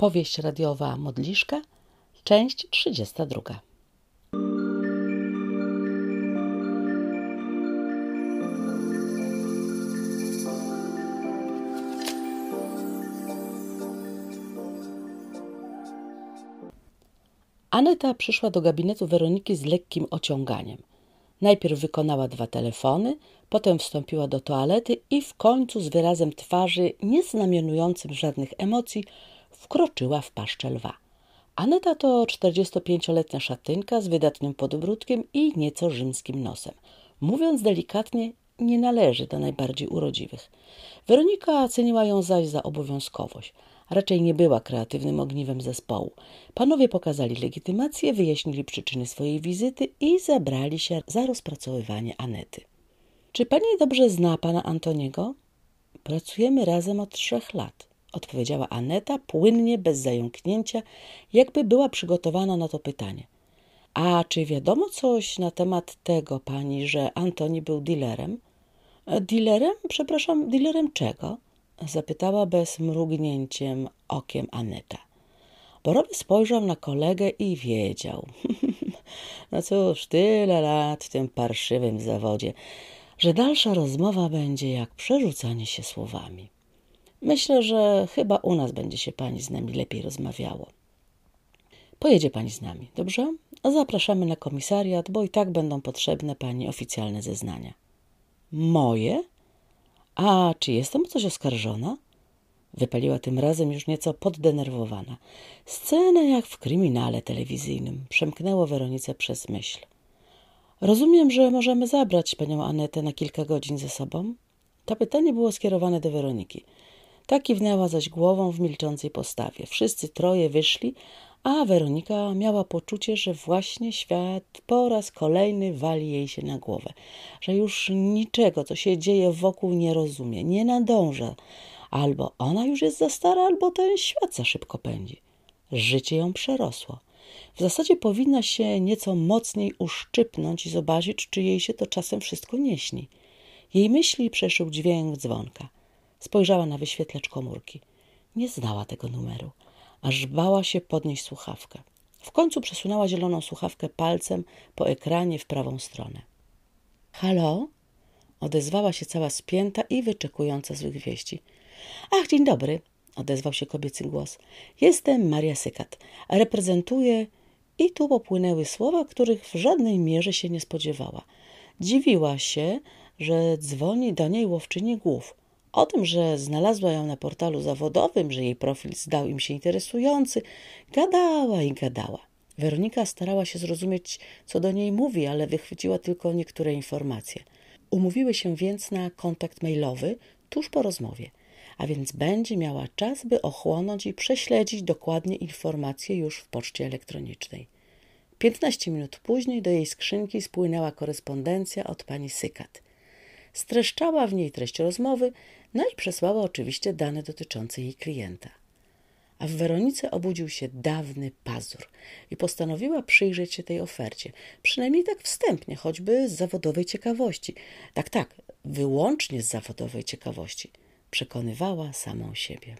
Powieść radiowa Modliszka, część 32. Aneta przyszła do gabinetu Weroniki z lekkim ociąganiem. Najpierw wykonała dwa telefony, potem wstąpiła do toalety i w końcu z wyrazem twarzy nieznamionującym żadnych emocji wkroczyła w paszczę lwa. Aneta to 45-letnia szatynka z wydatnym podbródkiem i nieco rzymskim nosem. Mówiąc delikatnie, nie należy do najbardziej urodziwych. Weronika ceniła ją zaś za obowiązkowość. Raczej nie była kreatywnym ogniwem zespołu. Panowie pokazali legitymację, wyjaśnili przyczyny swojej wizyty i zabrali się za rozpracowywanie Anety. Czy pani dobrze zna pana Antoniego? Pracujemy razem od trzech lat, odpowiedziała Aneta płynnie, bez zająknięcia, jakby była przygotowana na to pytanie. A czy wiadomo coś na temat tego pani, że Antoni był dealerem? Dealerem? Przepraszam, dealerem czego? Zapytała bez mrugnięciem okiem Aneta. Borowy spojrzał na kolegę i wiedział. no cóż, tyle lat w tym parszywym zawodzie, że dalsza rozmowa będzie jak przerzucanie się słowami. Myślę, że chyba u nas będzie się pani z nami lepiej rozmawiało. Pojedzie pani z nami, dobrze? Zapraszamy na komisariat, bo i tak będą potrzebne pani oficjalne zeznania. Moje? A czy jestem o coś oskarżona? Wypaliła tym razem już nieco poddenerwowana. Scena jak w kryminale telewizyjnym. Przemknęło Weronice przez myśl. Rozumiem, że możemy zabrać panią Anetę na kilka godzin ze sobą? To pytanie było skierowane do Weroniki. Ta kiwnęła zaś głową w milczącej postawie. Wszyscy troje wyszli, a Weronika miała poczucie, że właśnie świat po raz kolejny wali jej się na głowę, że już niczego, co się dzieje wokół, nie rozumie, nie nadąża. Albo ona już jest za stara, albo ten świat za szybko pędzi. Życie ją przerosło. W zasadzie powinna się nieco mocniej uszczypnąć i zobaczyć, czy jej się to czasem wszystko nie śni. Jej myśli przeszył dźwięk dzwonka. Spojrzała na wyświetlacz komórki. Nie znała tego numeru aż bała się podnieść słuchawkę. W końcu przesunęła zieloną słuchawkę palcem po ekranie w prawą stronę. Halo? Odezwała się cała spięta i wyczekująca złych wieści. Ach, dzień dobry, odezwał się kobiecy głos. Jestem Maria Sykat. Reprezentuję... I tu popłynęły słowa, których w żadnej mierze się nie spodziewała. Dziwiła się, że dzwoni do niej łowczyni głów. O tym, że znalazła ją na portalu zawodowym, że jej profil zdał im się interesujący, gadała i gadała. Weronika starała się zrozumieć, co do niej mówi, ale wychwyciła tylko niektóre informacje. Umówiły się więc na kontakt mailowy tuż po rozmowie, a więc będzie miała czas, by ochłonąć i prześledzić dokładnie informacje już w poczcie elektronicznej. Piętnaście minut później do jej skrzynki spłynęła korespondencja od pani Sykat. Streszczała w niej treść rozmowy, no i przesłała oczywiście dane dotyczące jej klienta. A w Weronice obudził się dawny pazur i postanowiła przyjrzeć się tej ofercie, przynajmniej tak wstępnie, choćby z zawodowej ciekawości. Tak, tak, wyłącznie z zawodowej ciekawości, przekonywała samą siebie.